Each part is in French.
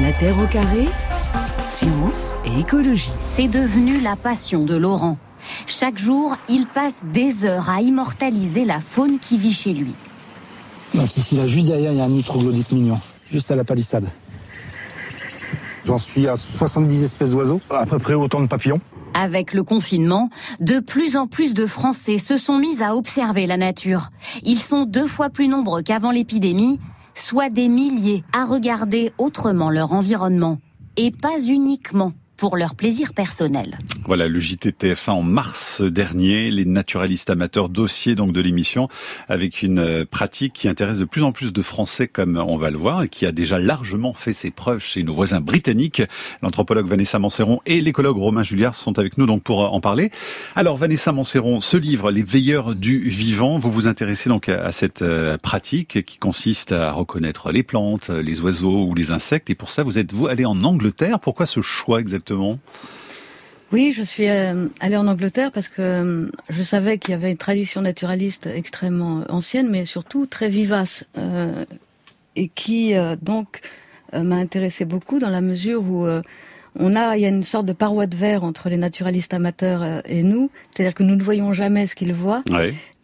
La Terre au carré, science et écologie. C'est devenu la passion de Laurent. Chaque jour, il passe des heures à immortaliser la faune qui vit chez lui. Donc ici, là, juste derrière, il y a un nitroglodite mignon, juste à la palissade. J'en suis à 70 espèces d'oiseaux, à peu près autant de papillons. Avec le confinement, de plus en plus de Français se sont mis à observer la nature. Ils sont deux fois plus nombreux qu'avant l'épidémie, soit des milliers à regarder autrement leur environnement, et pas uniquement pour leur plaisir personnel. Voilà le JTTF1 en mars dernier, les naturalistes amateurs dossier donc de l'émission avec une euh, pratique qui intéresse de plus en plus de Français comme on va le voir et qui a déjà largement fait ses preuves chez nos voisins britanniques. L'anthropologue Vanessa Manseron et l'écologue Romain Julliard sont avec nous donc pour en parler. Alors Vanessa Manseron, ce livre Les veilleurs du vivant, vous vous intéressez donc à cette euh, pratique qui consiste à reconnaître les plantes, les oiseaux ou les insectes et pour ça vous êtes vous allé en Angleterre. Pourquoi ce choix exactement? Oui, je suis euh, allée en Angleterre parce que euh, je savais qu'il y avait une tradition naturaliste extrêmement ancienne, mais surtout très vivace, euh, et qui donc m'a intéressée beaucoup dans la mesure où on a, il y a une sorte de paroi de verre entre les naturalistes amateurs et nous, c'est-à-dire que nous ne voyons jamais ce qu'ils voient,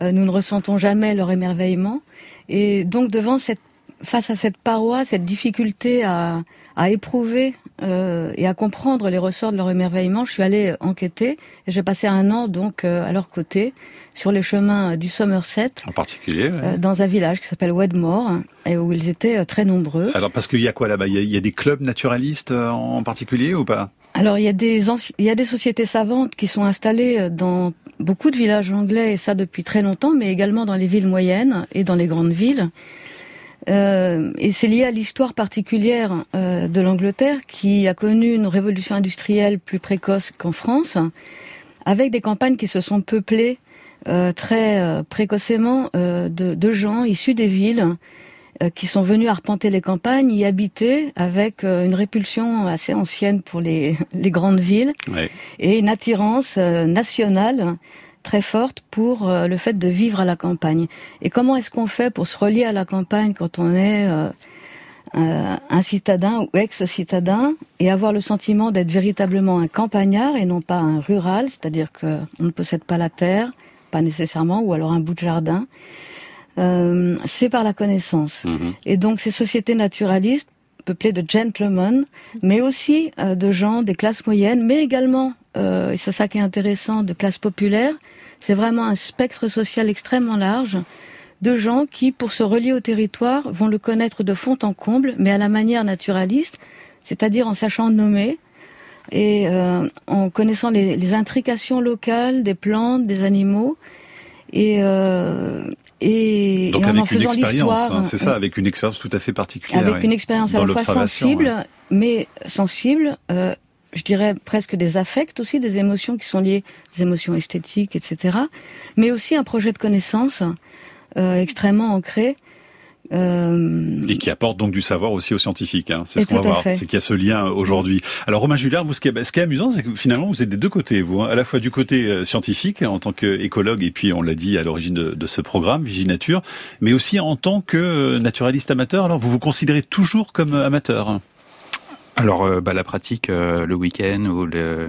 nous ne ressentons jamais leur émerveillement, et donc devant cette, face à cette paroi, cette difficulté à, à éprouver euh, et à comprendre les ressorts de leur émerveillement, je suis allée enquêter et j'ai passé un an donc euh, à leur côté sur les chemins du Somerset. En particulier euh, Dans un village qui s'appelle Wedmore et où ils étaient très nombreux. Alors parce qu'il y a quoi là-bas? Il, y a des clubs naturalistes en particulier ou pas? Alors il y a des il y a des sociétés savantes qui sont installées dans beaucoup de villages anglais et ça depuis très longtemps, mais également dans les villes moyennes et dans les grandes villes. Euh, et c'est lié à l'histoire particulière euh, de l'Angleterre qui a connu une révolution industrielle plus précoce qu'en France, avec des campagnes qui se sont peuplées euh, très précocement de, de, gens issus des villes qui sont venus arpenter les campagnes, y habiter avec une répulsion assez ancienne pour les, les grandes villes et une attirance nationale très forte pour euh, le fait de vivre à la campagne. Et comment est-ce qu'on fait pour se relier à la campagne quand on est euh, euh, un citadin ou ex-citadin et avoir le sentiment d'être véritablement un campagnard et non pas un rural, c'est-à-dire qu'on ne possède pas la terre, pas nécessairement, ou alors un bout de jardin. c'est par la connaissance. Mm-hmm. Et donc ces sociétés naturalistes peuplées de gentlemen, mais aussi de gens des classes moyennes, mais également, et c'est ça qui est intéressant, de classes populaires, c'est vraiment un spectre social extrêmement large de gens qui, pour se relier au territoire, vont le connaître de fond en comble, mais à la manière naturaliste, c'est-à-dire en sachant nommer et euh, en connaissant les, intrications locales des plantes, des animaux, et, euh, et, en, faisant l'histoire. Hein, c'est ça, avec une expérience tout à fait particulière. Avec une expérience à la fois sensible, mais sensible, euh, je dirais presque des affects aussi, des émotions qui sont liées, des émotions esthétiques, etc. Mais aussi un projet de connaissance euh, extrêmement ancré. Euh... Et qui apporte donc du savoir aussi aux scientifiques. Hein. C'est ce qu'on va voir. C'est qu'il y a ce lien aujourd'hui. Alors Romain Julliard, vous, ce qui est, ce qui est amusant, c'est que finalement vous êtes des deux côtés. Vous, hein. à la fois du côté euh, scientifique en tant qu'écologue, et puis on l'a dit à l'origine de, de, ce programme Viginature, mais aussi en tant que euh, naturaliste amateur. Alors vous vous considérez toujours comme amateur. Hein? Alors, euh, bah, la pratique euh, le week-end ou le,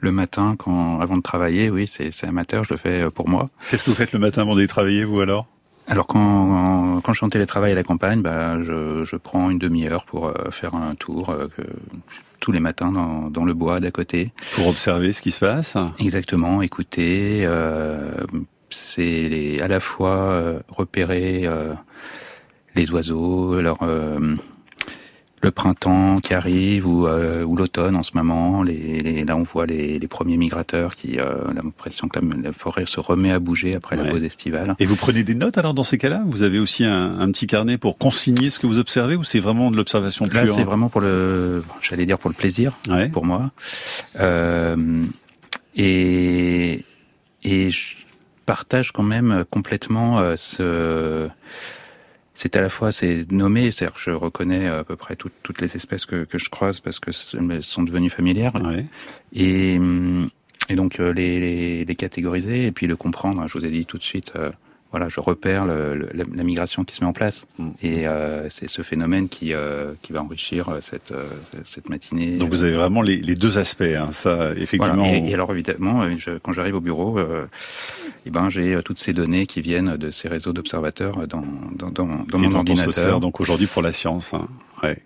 le matin, quand avant de travailler, oui, c'est amateur, je le fais pour moi. Qu'est-ce que vous faites le matin avant d'aller travailler, vous alors? Alors quand, quand je suis en télétravail à la campagne, bah, je, je prends une demi-heure pour faire un tour que, tous les matins dans, dans le bois d'à côté. Pour observer ce qui se passe Exactement, écouter. Euh, c'est à la fois repérer les oiseaux, leur le printemps qui arrive ou, euh, ou l'automne en ce moment. Les, là, on voit les, les premiers migrateurs qui euh, l'impression que la, forêt se remet à bouger après la pause estivale. Et vous prenez des notes alors dans ces cas-là? Vous avez aussi un, un, petit carnet pour consigner ce que vous observez ou c'est vraiment de l'observation pure? Là, c'est vraiment pour le, j'allais dire pour le plaisir, pour moi. Euh, et et je partage quand même complètement euh, ce c'est à la fois c'est nommé, c'est-à-dire je reconnais à peu près toutes les espèces que, que, je croise parce que elles sont devenues familières. Et, et donc euh, les, les, catégoriser et puis le comprendre. Je vous ai dit tout de suite, euh, voilà, je repère le, le, la, la, migration qui se met en place. Mm. Et euh, c'est ce phénomène qui, euh, qui va enrichir euh, cette, euh, cette matinée. Donc vous avez vraiment les, les deux aspects, hein, ça, effectivement. Voilà. Et, et, alors évidemment, euh, je, quand j'arrive au bureau, euh, eh ben, j'ai toutes ces données qui viennent de ces réseaux d'observateurs dans, dans, dans, dans mon ordinateur. On se sert donc aujourd'hui pour la science. Hein. Ouais.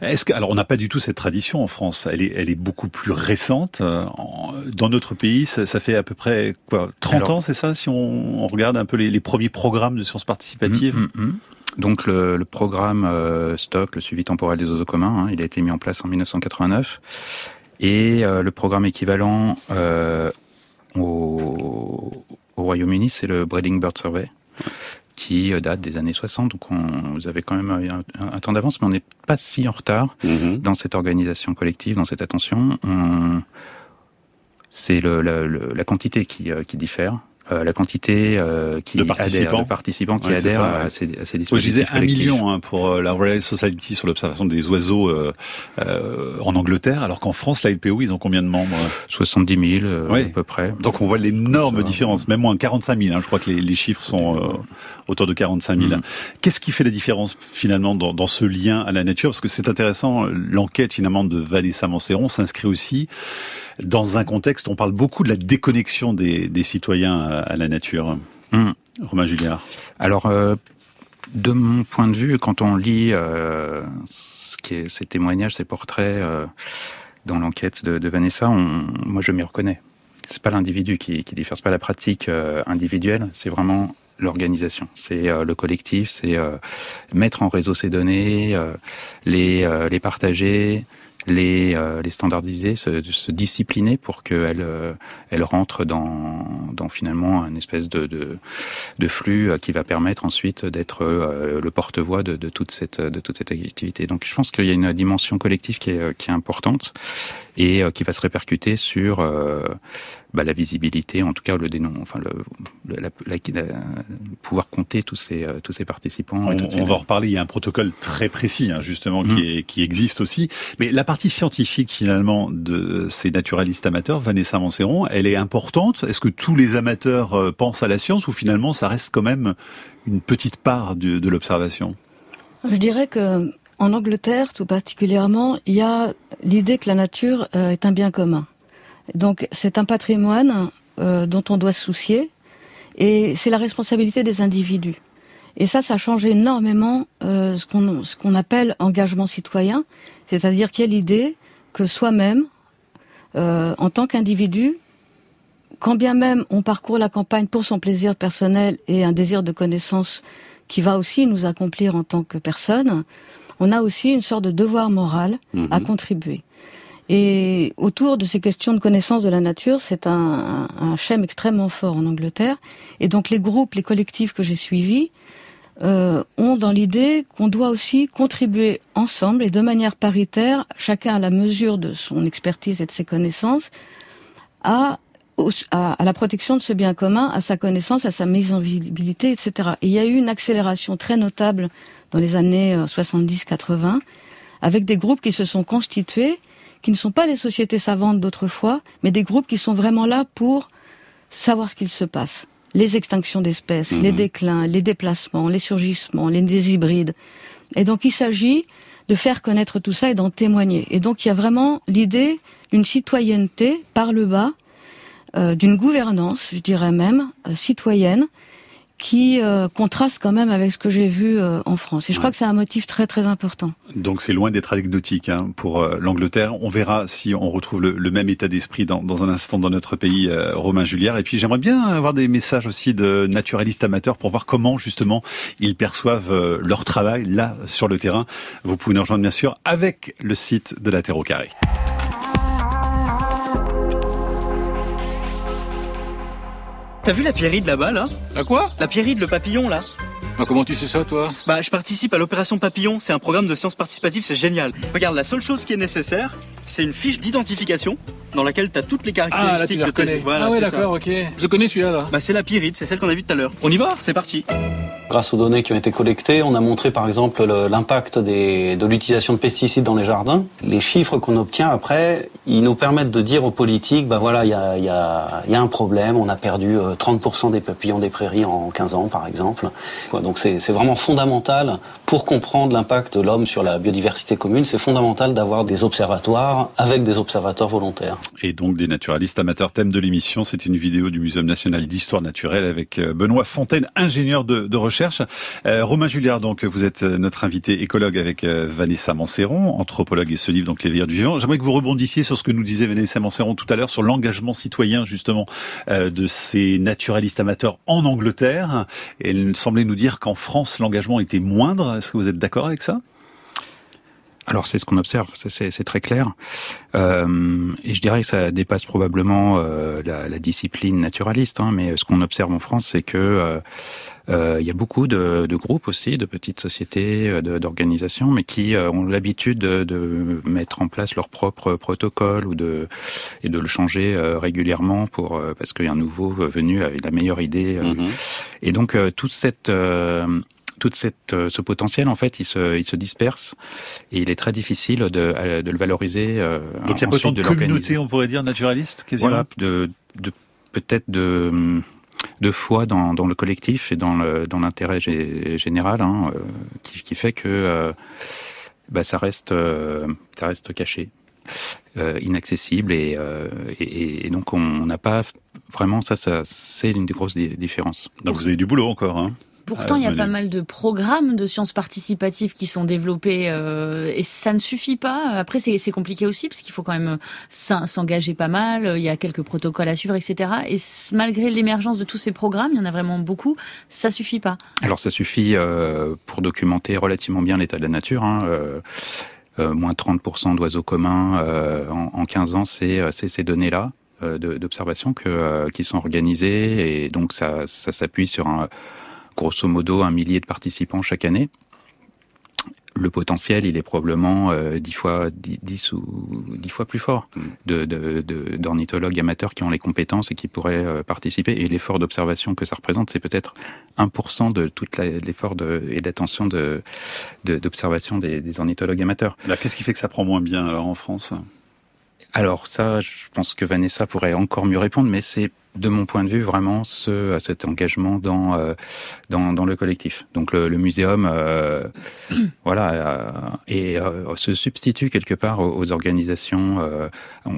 Est-ce que alors on n'a pas du tout cette tradition en France. Elle est elle est beaucoup plus récente. Dans notre pays, ça, ça fait à peu près quoi 30 alors, ans, c'est ça si on, on, regarde un peu les, les premiers programmes de sciences participatives? Mm, mm, mm. Donc le, le programme euh, Stock, le suivi temporel des oiseaux communs, hein, il a été mis en place en 1989 et euh, le programme équivalent euh, au, au Royaume-Uni, c'est le Breeding Bird Survey qui date des années 60. Donc on, vous avez quand même un, temps d'avance, mais on n'est pas si en retard -hmm. dans cette organisation collective, dans cette attention. C'est la, la, quantité qui, qui diffère. Euh, la quantité euh, qui de participants, adhère, de participants qui ouais, adhèrent ça, ouais. à, ces, à ces dispositifs. Oui, je disais un million hein, pour euh, la Royal Society sur l'observation des oiseaux euh, euh, en Angleterre, alors qu'en France, la LPO, ils ont combien de membres 70 000 oui. à peu près. Donc on voit l'énorme différence, même moins 45 000. Hein, je crois que les, les chiffres sont autour de 45 000. Mm. Qu'est-ce qui fait la différence finalement dans, dans, ce lien à la nature? Parce que c'est intéressant, l'enquête finalement de Vanessa Manceron s'inscrit aussi dans un contexte, on parle beaucoup de la déconnexion des, des citoyens à, à, la nature. Mmh. Romain Julliard. Alors, euh, de mon point de vue, quand on lit euh, ce qui est, ces témoignages, ces portraits euh, dans l'enquête de, de, Vanessa, on, moi je m'y reconnais. C'est pas l'individu qui, qui diffère, c'est pas la pratique individuelle, c'est vraiment l'organisation, c'est euh, le collectif, c'est euh, mettre en réseau ces données, euh, les, les partager, les, euh, les standardiser, se, se discipliner pour qu'elles euh, elles rentrent dans, dans finalement une espèce de, de, de flux qui va permettre ensuite d'être euh, le porte-voix de, de, toute cette, de toute cette activité. Donc je pense qu'il y a une dimension collective qui est, qui est importante et qui va se répercuter sur bah, la visibilité, en tout cas le dénom, enfin le, la, la, la, pouvoir compter tous ces euh, tous ces participants. On, ces... va en reparler. Il y a un protocole très précis hein, justement mmh. qui, est, qui existe aussi. Mais la partie scientifique finalement de ces naturalistes amateurs, Vanessa Manceron, elle est importante. Est-ce que tous les amateurs euh, pensent à la science ou finalement ça reste quand même une petite part de, de l'observation? Je dirais que en Angleterre, tout particulièrement, il y a l'idée que la nature euh, est un bien commun. Donc c'est un patrimoine euh, dont on doit se soucier et c'est la responsabilité des individus. Et ça, ça change énormément euh, ce qu'on ce qu'on appelle engagement citoyen, c'est-à-dire qu'il y a l'idée que soi-même, en tant qu'individu, quand bien même on parcourt la campagne pour son plaisir personnel et un désir de connaissance qui va aussi nous accomplir en tant que personne, on a aussi une sorte de devoir moral mmh. à contribuer. Et autour de ces questions de connaissance de la nature, c'est un, un, schème extrêmement fort en Angleterre. Et donc les groupes, les collectifs que j'ai suivis euh, ont dans l'idée qu'on doit aussi contribuer ensemble et de manière paritaire, chacun à la mesure de son expertise et de ses connaissances, à à, à, la protection de ce bien commun, à sa connaissance, à sa mise en visibilité, etc. Et il y a eu une accélération très notable dans les années 70-80, euh, avec des groupes qui se sont constitués qui ne sont pas les sociétés savantes d'autrefois, mais des groupes qui sont vraiment là pour savoir ce qu'il se passe. Les extinctions d'espèces, mmh. les déclins, les déplacements, les surgissements, les, les hybrides. Et donc il s'agit de faire connaître tout ça et d'en témoigner. Et donc il y a vraiment l'idée d'une citoyenneté par le bas, euh, d'une gouvernance, je dirais même, euh, citoyenne, qui euh, contraste quand même avec ce que j'ai vu euh, en France. Et je ouais. crois que c'est un motif très très important. Donc c'est loin d'être anecdotique hein, pour euh, l'Angleterre. On verra si on retrouve le, le même état d'esprit dans, dans, un instant dans notre pays, Romain Julliard. Et puis j'aimerais bien avoir des messages aussi de naturalistes amateurs pour voir comment justement ils perçoivent leur travail là sur le terrain. Vous pouvez nous rejoindre bien sûr avec le site de la Terre au carré. T'as vu la pierride là-bas, là, La quoi? La pierride, le papillon, là. Bah, comment tu sais ça, toi? Bah, je participe à l'opération Papillon. C'est un programme de sciences participatives, c'est génial. Regarde, la seule chose qui est nécessaire, c'est une fiche d'identification dans laquelle t'as toutes les caractéristiques ah, là, de. Voilà, ah ouais, d'accord, ok. Je connais celui-là, là. Bah, c'est la pyrite, c'est celle qu'on a vue tout à l'heure. On y va? C'est parti. Grâce aux données qui ont été collectées, on a montré par exemple l'impact de l'utilisation de pesticides dans les jardins. Les chiffres qu'on obtient après, ils nous permettent de dire aux politiques, bah voilà, il y a, y, a, y a, un problème, on a perdu 30% des papillons des prairies en 15 ans par exemple. Donc c'est vraiment fondamental pour comprendre l'impact de l'homme sur la biodiversité commune, c'est fondamental d'avoir des observatoires avec des observateurs volontaires. Et donc des naturalistes amateurs. Thème de l'émission, c'est une vidéo du Muséum national d'histoire naturelle avec euh, Benoît Fontaine, ingénieur de, de recherche. Euh, Romain Julliard, donc vous êtes euh, notre invité écologue avec euh, Vanessa Manceron, anthropologue et ce livre donc Les du Vivant. J'aimerais que vous rebondissiez sur ce que nous disait Vanessa Manceron tout à l'heure sur l'engagement citoyen justement de ces naturalistes amateurs en Angleterre. Elle semblait nous dire qu'en France l'engagement était moindre. Est-ce que vous êtes d'accord avec ça? Alors c'est ce qu'on observe, c'est très clair. Euh, et je dirais que ça dépasse probablement euh, la, la, discipline naturaliste, hein, mais ce qu'on observe en France, c'est que euh, euh il y a beaucoup de, de, groupes aussi, de petites sociétés, d'organisations, mais qui ont l'habitude de, de, mettre en place leur propre protocole ou de et de le changer régulièrement pour parce qu'il y a un nouveau venu avec la meilleure idée. Mm-hmm. Et donc toute cette toute cette, euh, ce potentiel, en fait, il se, il se disperse et il est très difficile de, euh, de le valoriser. Euh, Donc il y a autant de, de communauté, on pourrait dire, naturaliste, quasiment Voilà, de, de peut-être de de foi dans, dans le collectif et dans l'intérêt général, hein, qui, qui, fait que euh, bah, ça reste ça reste caché. Euh, inaccessible et, et, et, donc on n'a pas vraiment ça, ça c'est une des grosses différences. Donc vous avez du boulot encore, hein Pourtant, il y a pas mal de programmes de sciences participatives qui sont développés euh, et ça ne suffit pas. Après, c'est compliqué aussi parce qu'il faut quand même s'engager pas mal. Il y a quelques protocoles à suivre, etc. Et malgré l'émergence de tous ces programmes, il y en a vraiment beaucoup. Ça suffit pas. Alors, ça suffit euh, pour documenter relativement bien l'état de la nature. Hein, euh, euh moins 30% d'oiseaux communs euh, en, en, 15 ans, c'est ces données-là d'observation que qui sont organisées et donc ça, ça s'appuie sur un grosso modo un millier de participants chaque année. Le potentiel, il est probablement euh, dix fois, dix, ou dix fois plus fort mm. de, d'ornithologues de, amateurs qui ont les compétences et qui pourraient euh, participer. Et l'effort d'observation que ça représente, c'est peut-être 1% de tout l'effort et d'attention d'observation des, des ornithologues amateurs. qu'est-ce qui fait que ça prend moins bien alors en France? Alors ça, je pense que Vanessa pourrait encore mieux répondre, mais c'est de mon point de vue, vraiment ce, cet engagement dans, euh, dans, dans, le collectif. Donc le, le muséum, euh, voilà, euh, et euh, se substitue quelque part aux, organisations. Euh,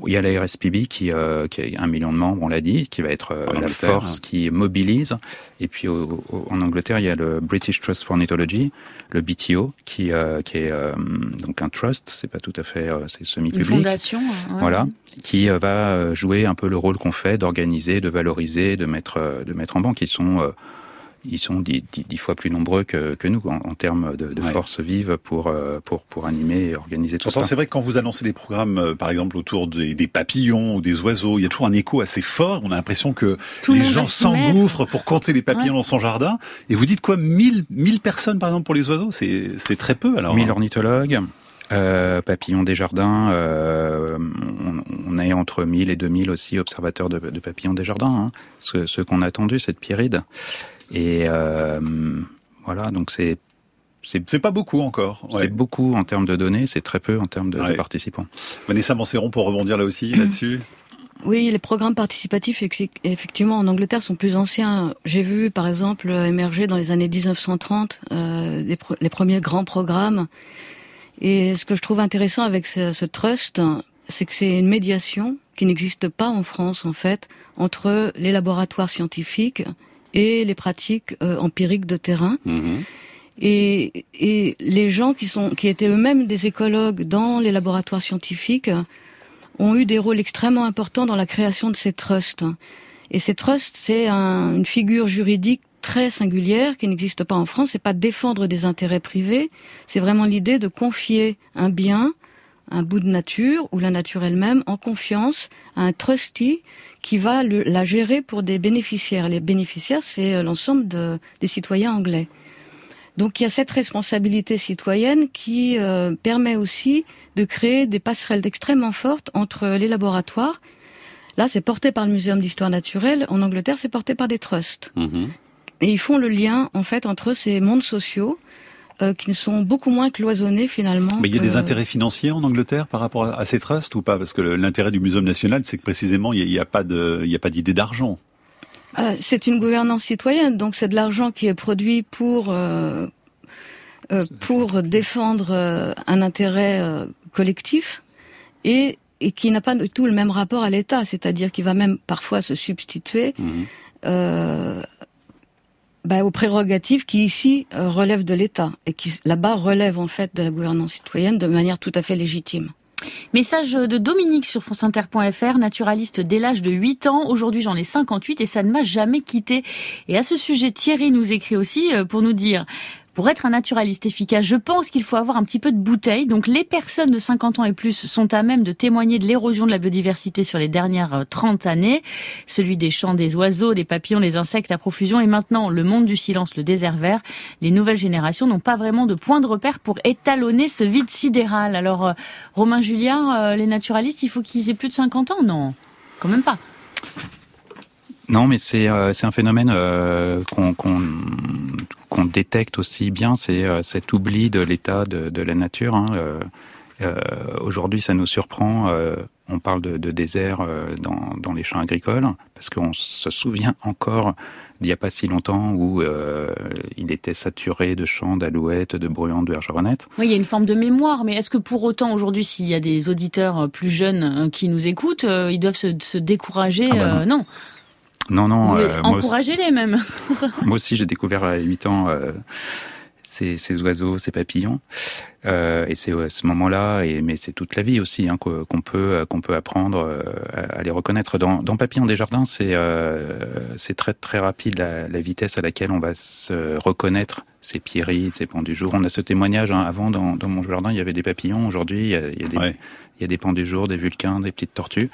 il y a la RSPB qui, qui a un million de membres, on l'a dit, qui va être la force hein. qui mobilise. Et puis au, au, en Angleterre, il y a le British Trust for Ornithology, le BTO, qui, qui est donc un trust, c'est pas tout à fait, c'est semi-public. Une fondation. Ouais. Voilà, qui va jouer un peu le rôle qu'on fait d'organiser, de valoriser, de mettre, euh, de mettre en banque. Ils sont, euh, ils sont dix, dix, fois plus nombreux que, que nous en, en termes de, de ouais. force vive pour, euh, pour, pour animer et organiser tout Pourtant, ça. C'est vrai que quand vous annoncez des programmes, par exemple autour des, des, papillons ou des oiseaux, il y a toujours un écho assez fort. On a l'impression que tout les gens s'engouffrent pour compter les papillons ouais. dans son jardin. Et vous dites quoi? 1000, 1000 personnes par exemple pour les oiseaux? C'est très peu alors 1000 ornithologues. Euh, papillons des jardins, euh, on, on, est entre 1000 et 2000 aussi observateurs de, de papillons des jardins, hein, ce, ce qu'on a attendu, cette pyride. Et euh, voilà, donc c'est c'est pas beaucoup encore. Ouais. C'est beaucoup en termes de données, c'est très peu en termes de, ouais. de participants. Vanessa Manceron, pour rebondir là aussi là-dessus. Oui, les programmes participatifs, effectivement, en Angleterre sont plus anciens. J'ai vu, par exemple, émerger dans les années 1930 euh, les, pro les premiers grands programmes et ce que je trouve intéressant avec ce, ce trust, c'est que c'est une médiation qui n'existe pas en France, en fait, entre les laboratoires scientifiques et les pratiques euh, empiriques de terrain. Mmh. Et, et, les gens qui, sont, qui étaient eux-mêmes des écologues dans les laboratoires scientifiques ont eu des rôles extrêmement importants dans la création de ces trusts. Et ces trusts, c'est un, une figure juridique très singulière qui n'existe pas en France. C'est pas défendre des intérêts privés. C'est vraiment l'idée de confier un bien, un bout de nature ou la nature elle-même en confiance à un trustee qui va la gérer pour des bénéficiaires. Les bénéficiaires, c'est l'ensemble de, des citoyens anglais. Donc il y a cette responsabilité citoyenne qui euh, permet aussi de créer des passerelles extrêmement fortes entre les laboratoires. Là, c'est porté par le Muséum d'histoire naturelle. En Angleterre, c'est porté par des trusts. Mmh et ils font le lien en fait entre ces mondes sociaux euh, qui sont beaucoup moins cloisonnés finalement. Mais il y a des intérêts financiers en Angleterre par rapport à, ces trusts ou pas? Parce que l'intérêt du Muséum national, c'est que précisément, il n'y a, a pas d'idée d'argent. Euh, c'est une gouvernance citoyenne, donc c'est de l'argent qui est produit pour euh, euh, pour défendre euh, un intérêt euh, collectif et et qui n'a pas du tout le même rapport à l'État, c'est-à-dire qu'il va même parfois se substituer Mhm. euh, bah, aux prérogatives qui ici euh, relèvent de l'État et qui là-bas relèvent en fait de la gouvernance citoyenne de manière tout à fait légitime. Message de Dominique sur franceinter.fr, naturaliste dès l'âge de 8 ans. Aujourd'hui, j'en ai 58 et ça ne m'a jamais quitté. Et à ce sujet, Thierry nous écrit aussi euh, pour nous dire pour être un naturaliste efficace, je pense qu'il faut avoir un petit peu de bouteille. Donc les personnes de 50 ans et plus sont à même de témoigner de l'érosion de la biodiversité sur les dernières euh, 30 années. Celui des champs, des oiseaux, des papillons, des insectes à profusion et maintenant le monde du silence, le désert vert. Les nouvelles générations n'ont pas vraiment de point de repère pour étalonner ce vide sidéral. Alors euh, Romain Julien, euh, les naturalistes, il faut qu'ils aient plus de 50 ans? Non, quand même pas. Non, mais c'est euh, un phénomène euh, qu'on détecte aussi bien, c'est euh, cet oubli de l'état de, de la nature. hein. Aujourd'hui, ça nous surprend. on parle de, de désert dans, dans les champs agricoles parce qu'on se souvient encore d'il n'y a pas si longtemps où il était saturé de champs d'alouettes, de bruyants, de bergeronnettes. Oui, il y a une forme de mémoire, mais est-ce que pour autant aujourd'hui, s'il y a des auditeurs plus jeunes qui nous écoutent, ils doivent se, se décourager Ah bah Non, Non, non. Euh, moi aussi- encourager-les même. Moi aussi, j'ai découvert à 8 ans euh, ces, ces oiseaux, ces papillons. Euh, et c'est à ce moment-là, et mais c'est toute la vie aussi hein, qu'o- qu'on peut euh, qu'on peut apprendre euh, à, à les reconnaître. Dans, dans Papillon des jardins, c'est euh, c'est très très rapide la, la vitesse à laquelle on va se reconnaître ces pierrites, ces pans du jour. On a ce témoignage hein, avant dans, dans mon jardin, il y avait des papillons. Aujourd'hui, il y a, il y a des Ouais. il y a des pans du jour, des vulcains, des petites tortues.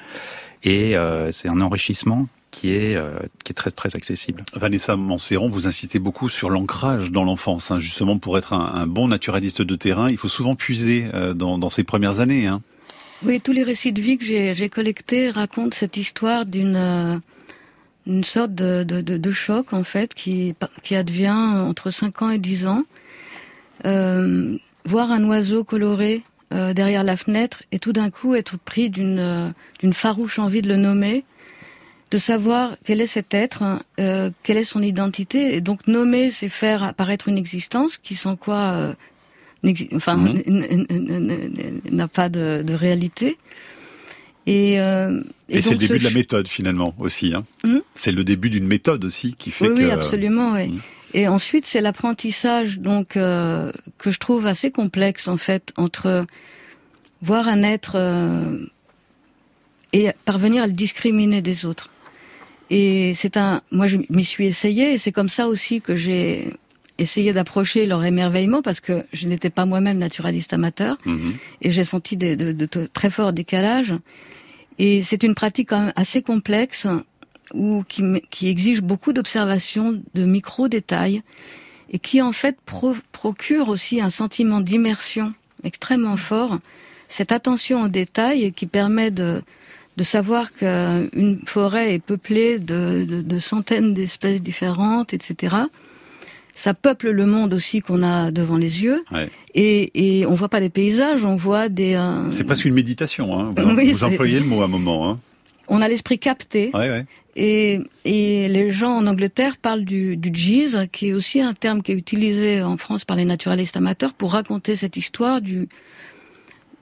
Et euh, c'est un enrichissement qui est euh, qui est très très accessible. Vanessa Manceron, vous insistez beaucoup sur l'ancrage dans l'enfance. hein. Justement, pour être un, un bon naturaliste de terrain, il faut souvent puiser euh, dans, dans ses premières années. Hein. Oui, tous les récits de vie que j'ai collectés racontent cette histoire d'une euh, une sorte de, de, de, de choc en fait qui qui advient entre 5 ans et 10 ans. Euh, voir un oiseau coloré euh, derrière la fenêtre et tout d'un coup être pris d'une euh, d'une farouche envie de le nommer, de savoir quel est cet être, hein, euh, quelle est son identité et donc nommer c'est faire apparaître une existence qui sans quoi euh, enfin Mhm. n'a pas de, de réalité. Et, euh, Et, c'est le début ce de la méthode finalement aussi. Hein. Hmm? C'est le début d'une méthode aussi qui fait oui, que. oui, absolument, oui. Mhm. Et ensuite, c'est l'apprentissage donc euh, que je trouve assez complexe en fait entre voir un être euh, et parvenir à le discriminer des autres. Et c'est un, moi je m'y suis essayée et c'est comme ça aussi que j'ai essayé d'approcher leur émerveillement parce que je n'étais pas moi-même naturaliste amateur Mhm. et j'ai senti des, de, de- de très forts décalages. Et c'est une pratique quand même assez complexe ou qui, exige beaucoup d'observation, de micro-détails et qui en fait pro- procure aussi un sentiment d'immersion extrêmement fort. Cette attention aux détails qui permet de, de savoir qu'une forêt est peuplée de, de, de centaines d'espèces différentes, etc. Ça peuple le monde aussi qu'on a devant les yeux. Ouais. Et, et on voit pas des paysages, on voit des. euh, C'est presque une méditation. Hein. Vous, Oui, vous employez le mot à un moment. Hein. on a l'esprit capté. Ouais, ouais. Et, et les gens en Angleterre parlent du, du qui est aussi un terme qui est utilisé en France par les naturalistes amateurs pour raconter cette histoire du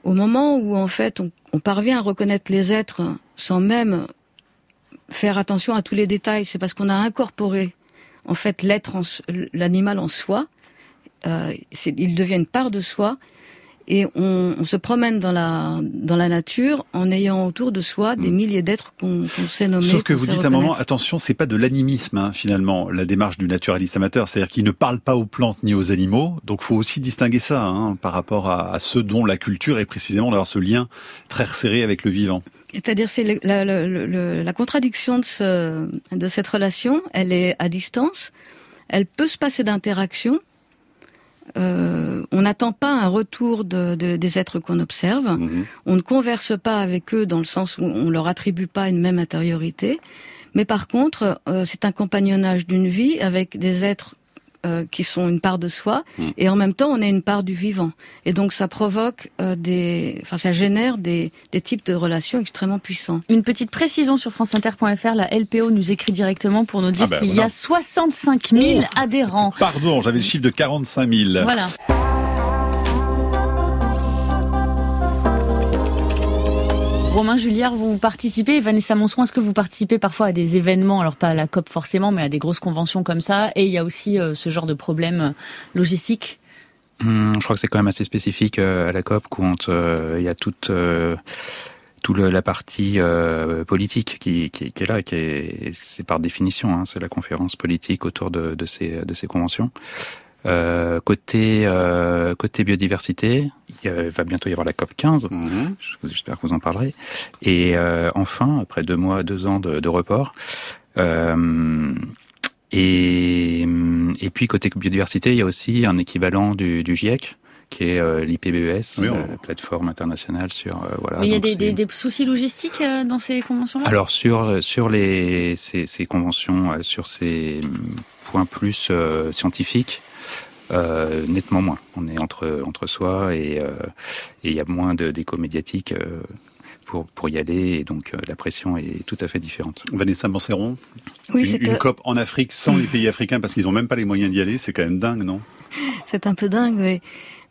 au moment où en fait on, parvient à reconnaître les êtres sans même faire attention à tous les détails. C'est parce qu'on a incorporé en fait l'être, l'animal en soi. Euh, il devient une part de soi. Et on, on se promène dans la dans la nature en ayant autour de soi des milliers d'êtres qu'on sait nommer. Sauf que vous dites à un moment, attention, c'est pas de l'animisme hein, finalement, la démarche du naturaliste amateur, c'est-à-dire qu'il ne parle pas aux plantes ni aux animaux, donc faut aussi distinguer ça hein, par rapport à, à ceux dont la culture est précisément d'avoir ce lien très resserré avec le vivant. C'est-à-dire, c'est la, la- le- la contradiction de, ce, de cette relation. Elle est à distance. Elle peut se passer d'interaction. Euh, on n'attend pas un retour de, de- des êtres qu'on observe. Mhm. On ne converse pas avec eux dans le sens où on leur attribue pas une même intériorité. Mais par contre, euh, c'est un compagnonnage d'une vie avec des êtres euh, qui sont une part de soi, Mm. et en même temps, on est une part du vivant. Et donc, ça provoque euh, des, enfin, ça génère des, des types de relations extrêmement puissants. Une petite précision sur franceinter.fr, la LPO nous écrit directement pour nous dire Ah bah qu'il y a 65 000 adhérents. Pardon, j'avais le chiffre de 45 000. Voilà. Romain Julliard, vous participez, Vanessa Monson, est-ce que vous participez parfois à des événements, alors pas à la COP forcément, mais à des grosses conventions comme ça, et il y a aussi euh, ce genre de problème euh, logistique? Hum, je crois que c'est quand même assez spécifique euh, à la COP quand il y a toute tout le- la partie politique qui, est là, qui est c'est par définition, hein, c'est la conférence politique autour de ces conventions. Euh, côté euh, côté biodiversité, il va bientôt y avoir la COP 15. Mhm. J'espère que vous en parlerez. Et euh, enfin, après deux mois, deux ans de, de report. Euh, et, et puis côté biodiversité, il y a aussi un équivalent du, du GIEC, qui est euh, l'IPBES, Oui, on- la plateforme internationale sur euh, voilà. Mais il y a des, des, des soucis logistiques euh, dans ces conventions-là? Alors sur sur les ces, ces conventions, euh, sur ces points plus euh, scientifiques, euh, nettement moins. On est entre entre soi et euh, et il y a moins de d'écho médiatique euh, pour pour y aller et donc euh, la pression est tout à fait différente. Vanessa Manceron, Oui, une, c'est une COP en Afrique sans les pays africains parce qu'ils ont même pas les moyens d'y aller, c'est quand même dingue, non? C'est un peu dingue, oui.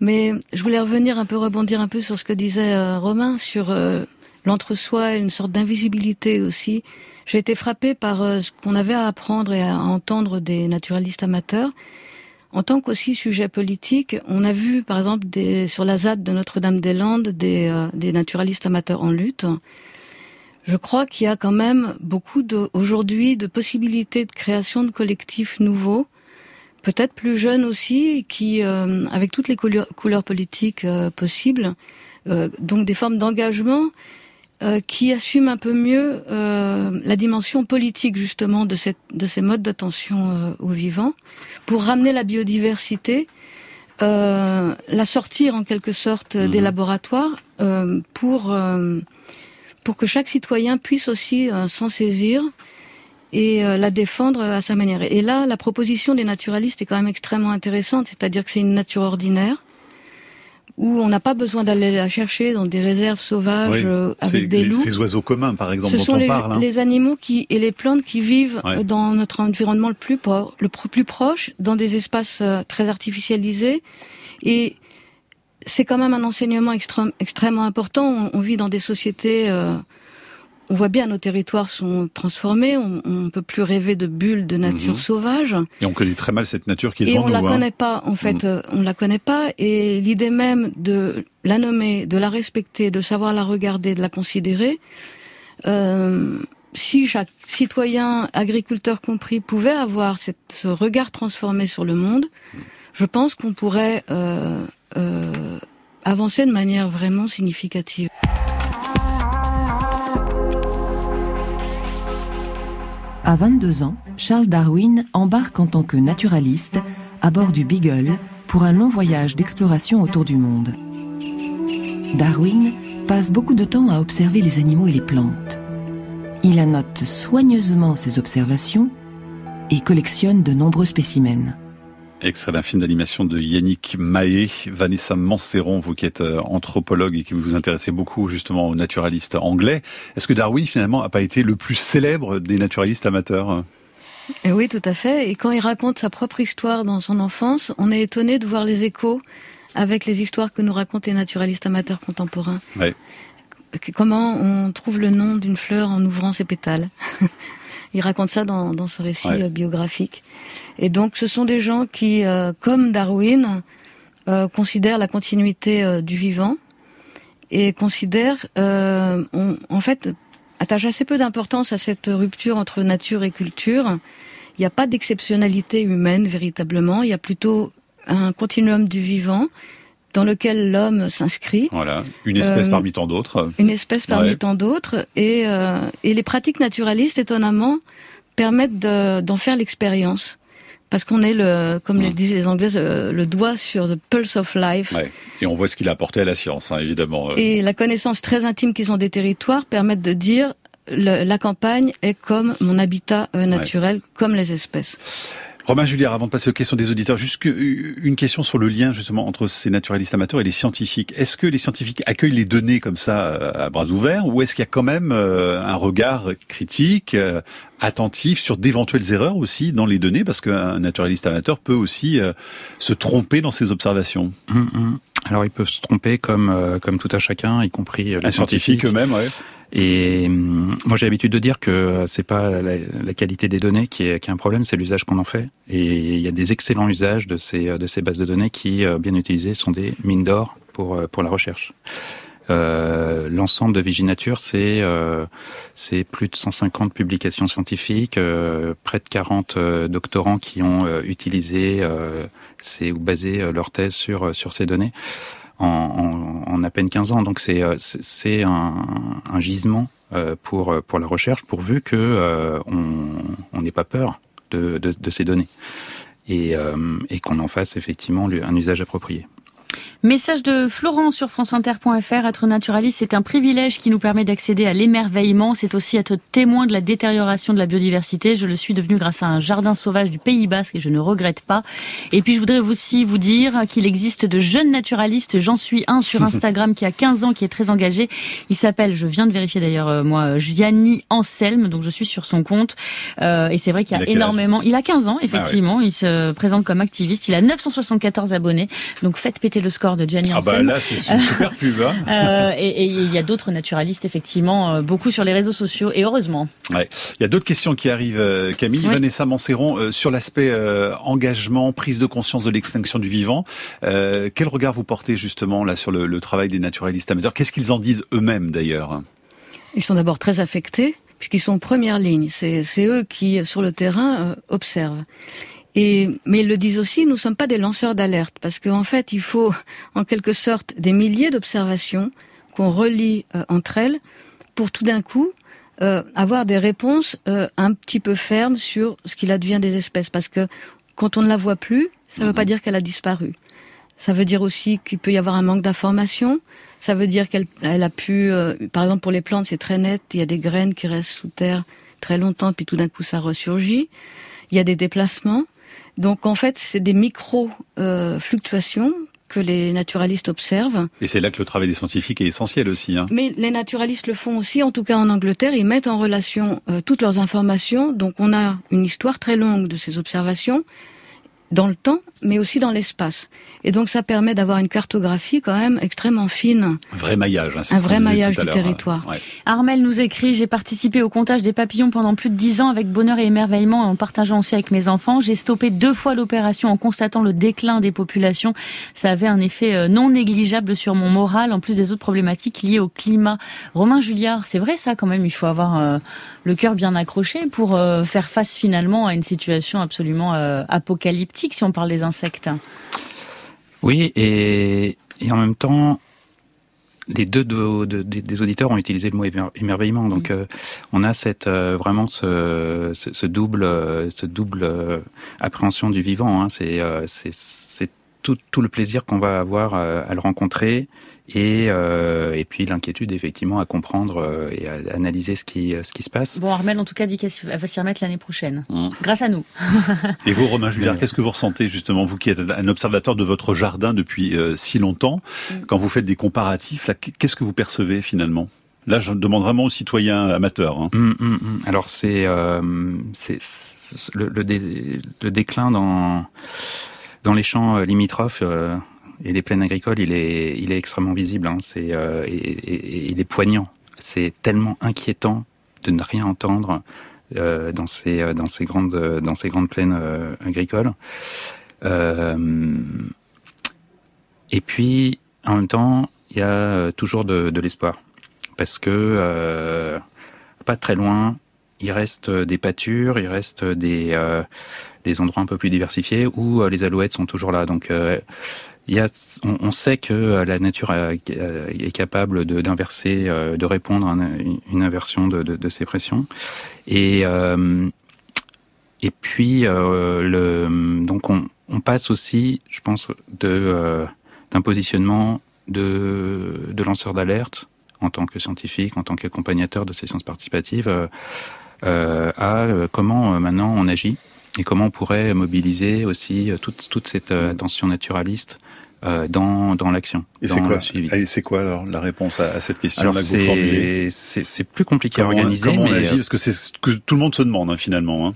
Mais je voulais revenir un peu, rebondir un peu sur ce que disait euh, Romain, sur euh, l'entre-soi, une sorte d'invisibilité aussi. J'ai été frappée par euh, ce qu'on avait à apprendre et à entendre des naturalistes amateurs. En tant qu'aussi sujet politique, on a vu, par exemple, des, sur la ZAD de Notre-Dame-des-Landes, des, euh, des naturalistes amateurs en lutte. Je crois qu'il y a quand même beaucoup de, aujourd'hui de possibilités de création de collectifs nouveaux peut-être plus jeunes aussi, qui, euh, avec toutes les couleurs, politiques euh, possibles, euh, donc des formes d'engagement euh, qui assument un peu mieux euh, la dimension politique justement de, cette, de ces modes d'attention euh, au vivant, pour ramener la biodiversité, euh, la sortir en quelque sorte des Mhm. laboratoires, euh, pour, euh, pour que chaque citoyen puisse aussi s'en saisir et euh, la défendre à sa manière. Et là, la proposition des naturalistes est quand même extrêmement intéressante, c'est-à-dire que c'est une nature ordinaire où on n'a pas besoin d'aller la chercher dans des réserves sauvages Oui, euh, avec des les- loups. Ces oiseaux communs, par exemple, Ce dont sont on les, parle. hein. les animaux qui et les plantes qui vivent Ouais. euh, dans notre environnement le plus pro- le plus proche, dans des espaces euh, très artificialisés. Et c'est quand même un enseignement extrême- extrêmement important. On, on vit dans des sociétés. euh, on voit bien nos territoires sont transformés. On, on peut plus rêver de bulles de nature Mhm. sauvage. Et on connaît très mal cette nature qui est Et on nous. la hein. connaît pas, en fait, Mm. euh, on la connaît pas. Et l'idée même de la nommer, de la respecter, de savoir la regarder, de la considérer, euh, si chaque citoyen, agriculteur compris, pouvait avoir cette, ce regard transformé sur le monde, je pense qu'on pourrait euh, euh, avancer de manière vraiment significative. À 22 ans, Charles Darwin embarque en tant que naturaliste à bord du Beagle pour un long voyage d'exploration autour du monde. Darwin passe beaucoup de temps à observer les animaux et les plantes. Il annote soigneusement ses observations et collectionne de nombreux spécimens. Extrait d'un film d'animation de Yannick Mahé, Vanessa Manceron, vous qui êtes euh, anthropologue et qui vous intéressez beaucoup justement aux naturalistes anglais. Est-ce que Darwin finalement n'a pas été le plus célèbre des naturalistes amateurs? Et oui, tout à fait. Et quand il raconte sa propre histoire dans son enfance, on est étonné de voir les échos avec les histoires que nous racontent les naturalistes amateurs contemporains. Ouais. Comment on trouve le nom d'une fleur en ouvrant ses pétales? il raconte ça dans, dans ce récit Ouais. euh, biographique. Et donc, ce sont des gens qui, euh, comme Darwin, euh, considèrent la continuité du vivant et considèrent, euh, on- en fait, attache assez peu d'importance à cette rupture entre nature et culture. Il n'y a pas d'exceptionnalité humaine véritablement. Il y a plutôt un continuum du vivant dans lequel l'homme s'inscrit, Voilà, une espèce Euh, parmi tant d'autres. une espèce parmi Ouais. tant d'autres. Et, euh, et les pratiques naturalistes, étonnamment, permettent de- d'en faire l'expérience. Parce qu'on est, le, comme le Mm. disent les Anglais, euh, le doigt sur the pulse of life. Ouais. Et on voit ce qu'il a apporté à la science, hein, évidemment. Euh, Et la connaissance très intime qu'ils ont des territoires permettent de dire la campagne est comme mon habitat naturel, comme les espèces. Romain Julliard, avant de passer aux questions des auditeurs, juste une question sur le lien justement entre ces naturalistes amateurs et les scientifiques. Est-ce que les scientifiques accueillent les données comme ça euh, à bras ouverts ou est-ce qu'il y a quand même euh, un regard critique, euh, attentif sur d'éventuelles erreurs aussi dans les données? Parce qu'un naturaliste amateur peut aussi se tromper dans ses observations. Hum, hum. Alors ils peuvent se tromper comme comme tout à chacun, y compris les scientifiques, scientifiques eux-mêmes. Ouais. Et hum, moi, j'ai l'habitude de dire que c'est pas la, qualité des données qui est, qui est un problème, c'est l'usage qu'on en fait. Et il y a des excellents usages de ces, de ces bases de données qui, euh, bien utilisées, sont des mines d'or pour, euh, pour la recherche. Euh, L'ensemble de Viginature, c'est euh, plus de 150 publications scientifiques, euh, près de 40 doctorants qui ont utilisé c'est ou basé leur thèse sur sur ces données en, en, à peine 15 ans. Donc c'est euh, c'est un, gisement euh, pour pour la recherche, pourvu que euh, on n'ait pas peur de, ces données et qu'on en fasse effectivement un usage approprié. Message de Florent sur franceinter.fr. Être naturaliste, c'est un privilège qui nous permet d'accéder à l'émerveillement. C'est aussi être témoin de la détérioration de la biodiversité. Je le suis devenu grâce à un jardin sauvage du Pays Basque et je ne regrette pas. Et puis, je voudrais aussi vous dire qu'il existe de jeunes naturalistes. J'en suis un sur Instagram qui a 15 ans, qui est très engagé. Il s'appelle, je viens de vérifier d'ailleurs, euh, moi, Gianni Anselme. Donc, je suis sur son compte. Euh, et c'est vrai qu'il y a, énormément. Il a 15 ans, effectivement. Ah il se présente comme activiste. Il a 974 abonnés. Donc, faites péter le score de Gianni Ah bah là, c'est une super pub. Hein. euh, et il y a d'autres naturalistes, effectivement, euh, beaucoup sur les réseaux sociaux, et heureusement. Ouais. Il y a d'autres questions qui arrivent, euh, Camille. Vanessa Manceron, euh, sur l'aspect engagement, prise de conscience de l'extinction du vivant. quel regard vous portez justement là sur le, le travail des naturalistes amateurs? Qu'est-ce qu'ils en disent eux-mêmes d'ailleurs? Ils sont d'abord très affectés puisqu'ils sont en première ligne. C'est eux qui, sur le terrain, observent. Et, mais ils le disent aussi, nous ne sommes pas des lanceurs d'alerte, parce qu'en fait, il faut en quelque sorte des milliers d'observations qu'on relie euh, entre elles pour tout d'un coup euh, avoir des réponses euh, un petit peu fermes sur ce qu'il advient des espèces. Parce que quand on ne la voit plus, ça ne veut pas mhm. dire qu'elle a disparu. Ça veut dire aussi qu'il peut y avoir un manque d'information. Ça veut dire qu'elle elle a pu, par exemple pour les plantes, c'est très net. Il y a des graines qui restent sous terre très longtemps, puis tout d'un coup ça ressurgit. Il y a des déplacements. Donc en fait, c'est des micro-fluctuations euh, que les naturalistes observent. Et c'est là que le travail des scientifiques est essentiel aussi. Hein. Mais les naturalistes le font aussi, en tout cas en Angleterre, ils mettent en relation euh, toutes leurs informations. Donc on a une histoire très longue de ces observations dans le temps, mais aussi dans l'espace. Et donc ça permet d'avoir une cartographie quand même extrêmement fine. Un vrai maillage. Hein, un vrai maillage du territoire. Armel nous écrit, j'ai participé au comptage des papillons pendant plus de dix ans avec bonheur et émerveillement en partageant aussi avec mes enfants. J'ai stoppé deux fois l'opération en constatant le déclin des populations. Ça avait un effet euh, non négligeable sur mon moral, en plus des autres problématiques liées au climat. Romain Julliard, c'est vrai ça quand même, il faut avoir euh, le cœur bien accroché pour euh, faire face finalement à une situation absolument apocalyptique si on parle des insectes. Oui, et, en même temps, les deux des auditeurs ont utilisé le mot émerveillement. Donc, euh, on a cette euh, vraiment ce, double, ce double euh, appréhension du vivant. Hein. C'est c'est tout, tout, le plaisir qu'on va avoir à le rencontrer et, euh, et puis l'inquiétude effectivement à comprendre euh, et à analyser ce qui, ce qui se passe. Bon, Armel en tout cas dit qu'elle va s'y remettre l'année prochaine, mmh. grâce à nous. et vous, Romain Julien, qu'est-ce que vous ressentez justement, vous qui êtes un observateur de votre jardin depuis euh, si longtemps, mmh. quand vous faites des comparatifs, qu'est-ce que vous percevez finalement? Là, je demande vraiment aux citoyens amateurs. Hein. Mmh, Alors c'est euh, le, le, le, déclin dans dans les champs limitrophes et les plaines agricoles, il est, extrêmement visible. Hein. C'est, euh, il est poignant. C'est tellement inquiétant de ne rien entendre euh, dans ces, euh, dans ces grandes, plaines agricoles. Et puis, en même temps, il y a toujours de, l'espoir, parce que pas très loin, il reste des pâtures, il reste des des endroits un peu plus diversifiés où les alouettes sont toujours là. Donc on, sait que euh, la nature est capable d'inverser, euh, de, répondre à une, inversion de, ces pressions. Et, euh, et puis, donc on, passe aussi, je pense, d'un positionnement de, de lanceur d'alerte en tant que scientifique, en tant qu'accompagnateur de ces sciences participatives, à comment maintenant on agit et comment on pourrait mobiliser aussi toute, toute cette attention naturaliste dans, dans l'action. Et c'est quoi C'est quoi alors la réponse à, cette question là que C'est plus compliqué à organiser. Comment on agit? Parce que c'est ce que tout le monde se demande hein, finalement. Hein.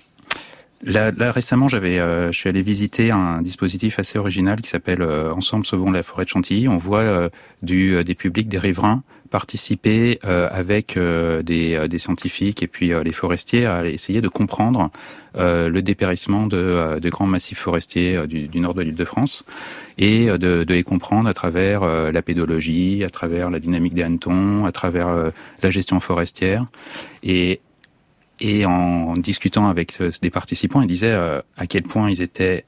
Là, là, récemment, j'avais, euh, je suis allé visiter un dispositif assez original qui s'appelle euh, Ensemble sauvons la forêt de Chantilly. On voit euh, du, des publics, des riverains participer avec des, des, scientifiques et puis les forestiers à essayer de comprendre le dépérissement de, de, grands massifs forestiers du, du nord de l'Île-de-France et de, de, les comprendre à travers la pédologie, à travers la dynamique des hannetons, à travers la gestion forestière. Et et en discutant avec euh, des participants, ils disaient euh, à quel point ils étaient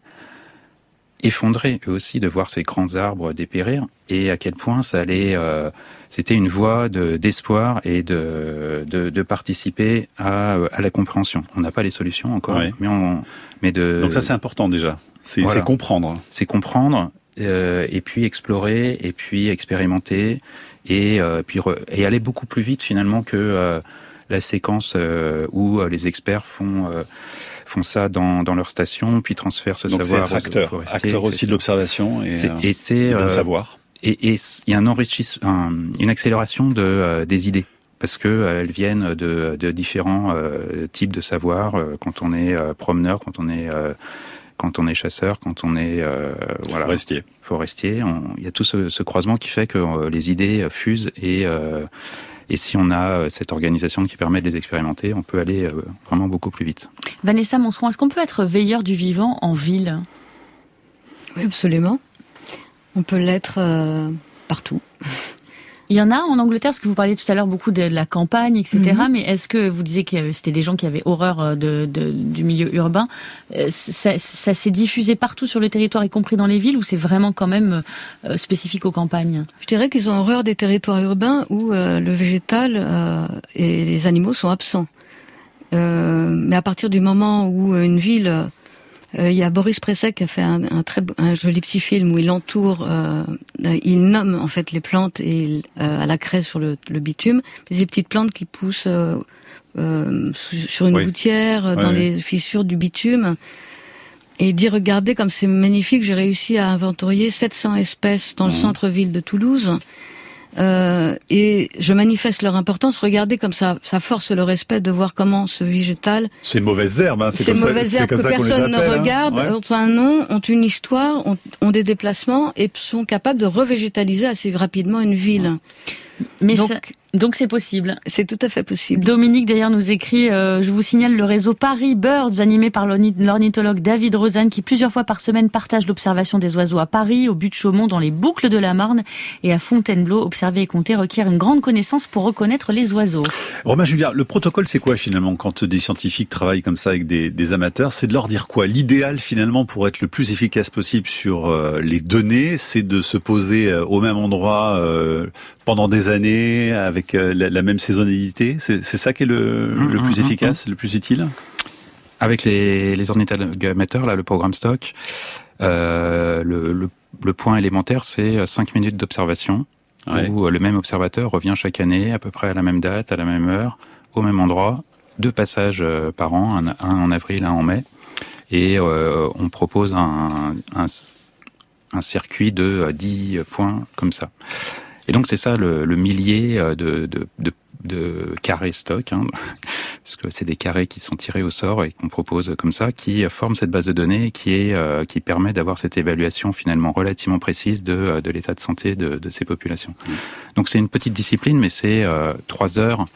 effondrés eux aussi de voir ces grands arbres dépérir et à quel point ça allait euh, c'était une voie d'espoir et de, de, de participer à, à, la compréhension. On n'a pas les solutions encore, mais on mais de donc ça c'est important déjà. C'est comprendre. C'est comprendre euh, et puis explorer et puis expérimenter et puis et aller beaucoup plus vite finalement que la séquence euh, où euh, les experts font euh, font ça dans, dans leur station, puis transfèrent ce savoir être acteur, acteur aussi de l'observation et, et c'est d'un savoir. Et il y a un enrichissement, une accélération de des idées parce que elles viennent de, de différents types de savoir. quand on est promeneur, quand on est quand on est chasseur, quand on est voilà, forestier. Forestier, il y a tout ce, ce, croisement qui fait que les idées fusent et et si on a euh, cette organisation qui permet de les expérimenter, on peut aller euh, vraiment beaucoup plus vite. Vanessa Monceron, est-ce qu'on peut être veilleur du vivant en ville? Oui, absolument. On peut l'être euh, partout. Il y en a en Angleterre, parce que vous parliez tout à l'heure beaucoup de la campagne, etc. Mhm. Mais est-ce que vous disiez que c'était des gens qui avaient horreur euh, de, de du milieu urbain euh, Ça, ça s'est diffusé partout sur le territoire, y compris dans les villes, ou c'est vraiment quand même euh, spécifique aux campagnes? Je dirais qu'ils ont horreur des territoires urbains où le végétal et les animaux sont absents. mais à partir du moment où une ville euh, il y a Boris Pressek qui a fait un, un, très un joli petit film où il entoure, euh, il nomme en fait les plantes et euh, à la craie sur le, le bitume, des petites plantes qui poussent euh, sur une gouttière, dans les fissures du bitume. Et il dit regardez comme c'est magnifique, j'ai réussi à inventorier 700 espèces dans le mmh. centre-ville de Toulouse. Euh, et je manifeste leur importance. Regardez comme ça, ça force le respect de voir comment ce végétal. Ces mauvaises herbes, hein, ces mauvaises herbes que personne ne hein. regarde, ont un nom, ont une histoire, ont, ont, des déplacements et sont capables de revégétaliser assez rapidement une ville. Mais donc, donc c'est possible. C'est tout à fait possible. Dominique d'ailleurs nous écrit, euh, je vous signale le réseau Paris Birds animé par l'ornithologue David Rosanne qui plusieurs fois par semaine partage l'observation des oiseaux à Paris, au but de Chaumont, dans les boucles de la Marne et à Fontainebleau. Observer et compter requiert une grande connaissance pour reconnaître les oiseaux. Romain Julien, le protocole c'est quoi finalement quand des scientifiques travaillent comme ça avec des, des amateurs? C'est de leur dire quoi? L'idéal finalement pour être le plus efficace possible sur euh, les données, c'est de se poser euh, au même endroit pendant des années avec euh, la, même saisonnalité. C'est ça qui est le, mmh, le plus mmh, mmh, efficace, le plus utile? Avec les, les ornithologues amateurs, là, le programme stock, euh, le, le, le, point élémentaire, c'est 5 minutes d'observation, où euh, le même observateur revient chaque année, à peu près à la même date, à la même heure, au même endroit, deux passages euh, par an, un, en avril, un en mai, et euh, on propose un, un, un circuit de 10 points comme ça. Et donc c'est ça le, le millier euh, de, de, de, de carrés stock, hein, parce que c'est des carrés qui sont tirés au sort et qu'on propose comme ça, qui forment cette base de données qui est euh, qui permet d'avoir cette évaluation finalement relativement précise de, euh, de l'état de santé de, de ces populations. Mmh. Donc c'est une petite discipline, mais c'est trois heures,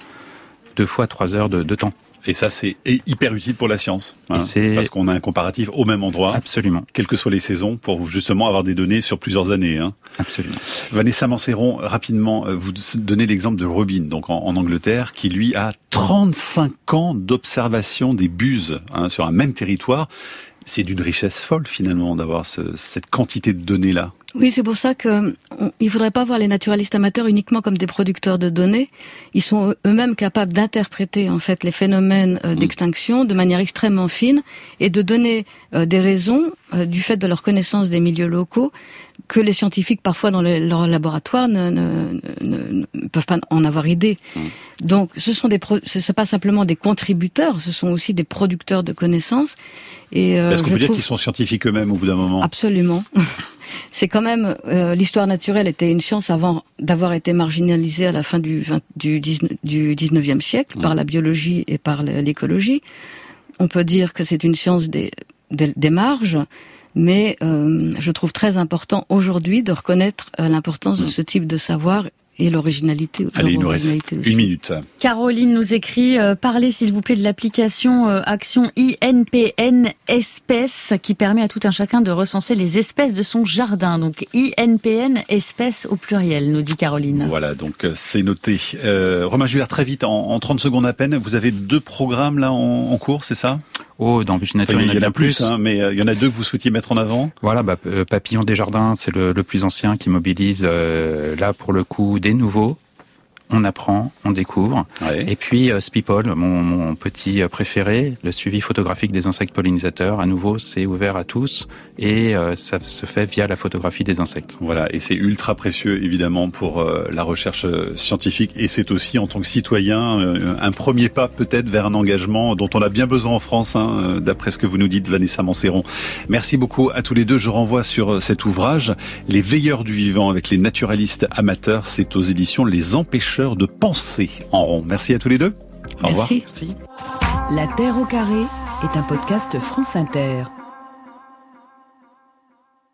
deux fois trois heures de, de temps. Et ça, c'est hyper utile pour la science. Hein, parce qu'on a un comparatif au même endroit. Absolument. Quelles que soient les saisons, pour justement avoir des données sur plusieurs années. Hein. Absolument. Vanessa Manceron, rapidement, euh, vous donnez l'exemple de Robin, donc en, en, Angleterre, qui lui a 35 ans d'observation des buses hein, sur un même territoire. C'est d'une richesse folle finalement d'avoir ce, cette quantité de données-là. Oui, c'est pour ça que il faudrait pas voir les naturalistes amateurs uniquement comme des producteurs de données. Ils sont eux-mêmes capables d'interpréter en fait les phénomènes euh, mm. d'extinction de manière extrêmement fine et de donner euh, des raisons euh, du fait de leur connaissance des milieux locaux, que les scientifiques, parfois dans leur laboratoire, ne, ne, ne, peuvent pas en avoir idée. Mmh. Donc, ce sont des, c'est pas simplement des contributeurs, ce sont aussi des producteurs de connaissances. Et euh, est-ce qu'on peut dire qu'ils sont scientifiques eux-mêmes au bout d'un moment? Absolument. c'est quand même euh, l'histoire naturelle était une science avant d'avoir été marginalisée à la fin du, 20, du, 19, du 19e siècle mmh. par la biologie et par l'écologie. On peut dire que c'est une science des, des, des marges, mais euh, je trouve très important aujourd'hui de reconnaître euh, l'importance de mm. ce type de savoir et l'originalité. Allez, il nous reste une minute. Caroline nous écrit euh, parlez s'il vous plaît de l'application euh, Action INPN Espèces qui permet à tout un chacun de recenser les espèces de son jardin. Donc INPN Espèces au pluriel, nous dit Caroline. Voilà, donc c'est noté. Euh, Romain Julien, très vite, en, en, 30 secondes à peine, vous avez deux programmes là en, en cours, c'est ça? Oh, dans Nature, il y en a, plus, hein, mais euh, il y en a deux que vous souhaitiez mettre en avant. Voilà, bah, euh, Papillon des Jardins, c'est le, plus ancien qui mobilise euh, là pour le coup des nouveaux on apprend, on découvre. Et puis euh, Spipol, mon, petit euh, préféré, le suivi photographique des insectes pollinisateurs. À nouveau, c'est ouvert à tous et euh, ça se fait via la photographie des insectes. Voilà, et c'est ultra précieux évidemment pour la recherche scientifique et c'est aussi en tant que citoyen un premier pas peut-être vers un engagement dont on a bien besoin en France, hein, d'après ce que vous nous dites, Vanessa Manceron. Merci beaucoup à tous les deux. Je renvoie sur cet ouvrage, Les Veilleurs du Vivant avec les naturalistes amateurs. C'est aux éditions Les Empêcheurs de penser en rond. Merci à tous les deux. Au revoir. Merci. La Terre au carré est un podcast France Inter.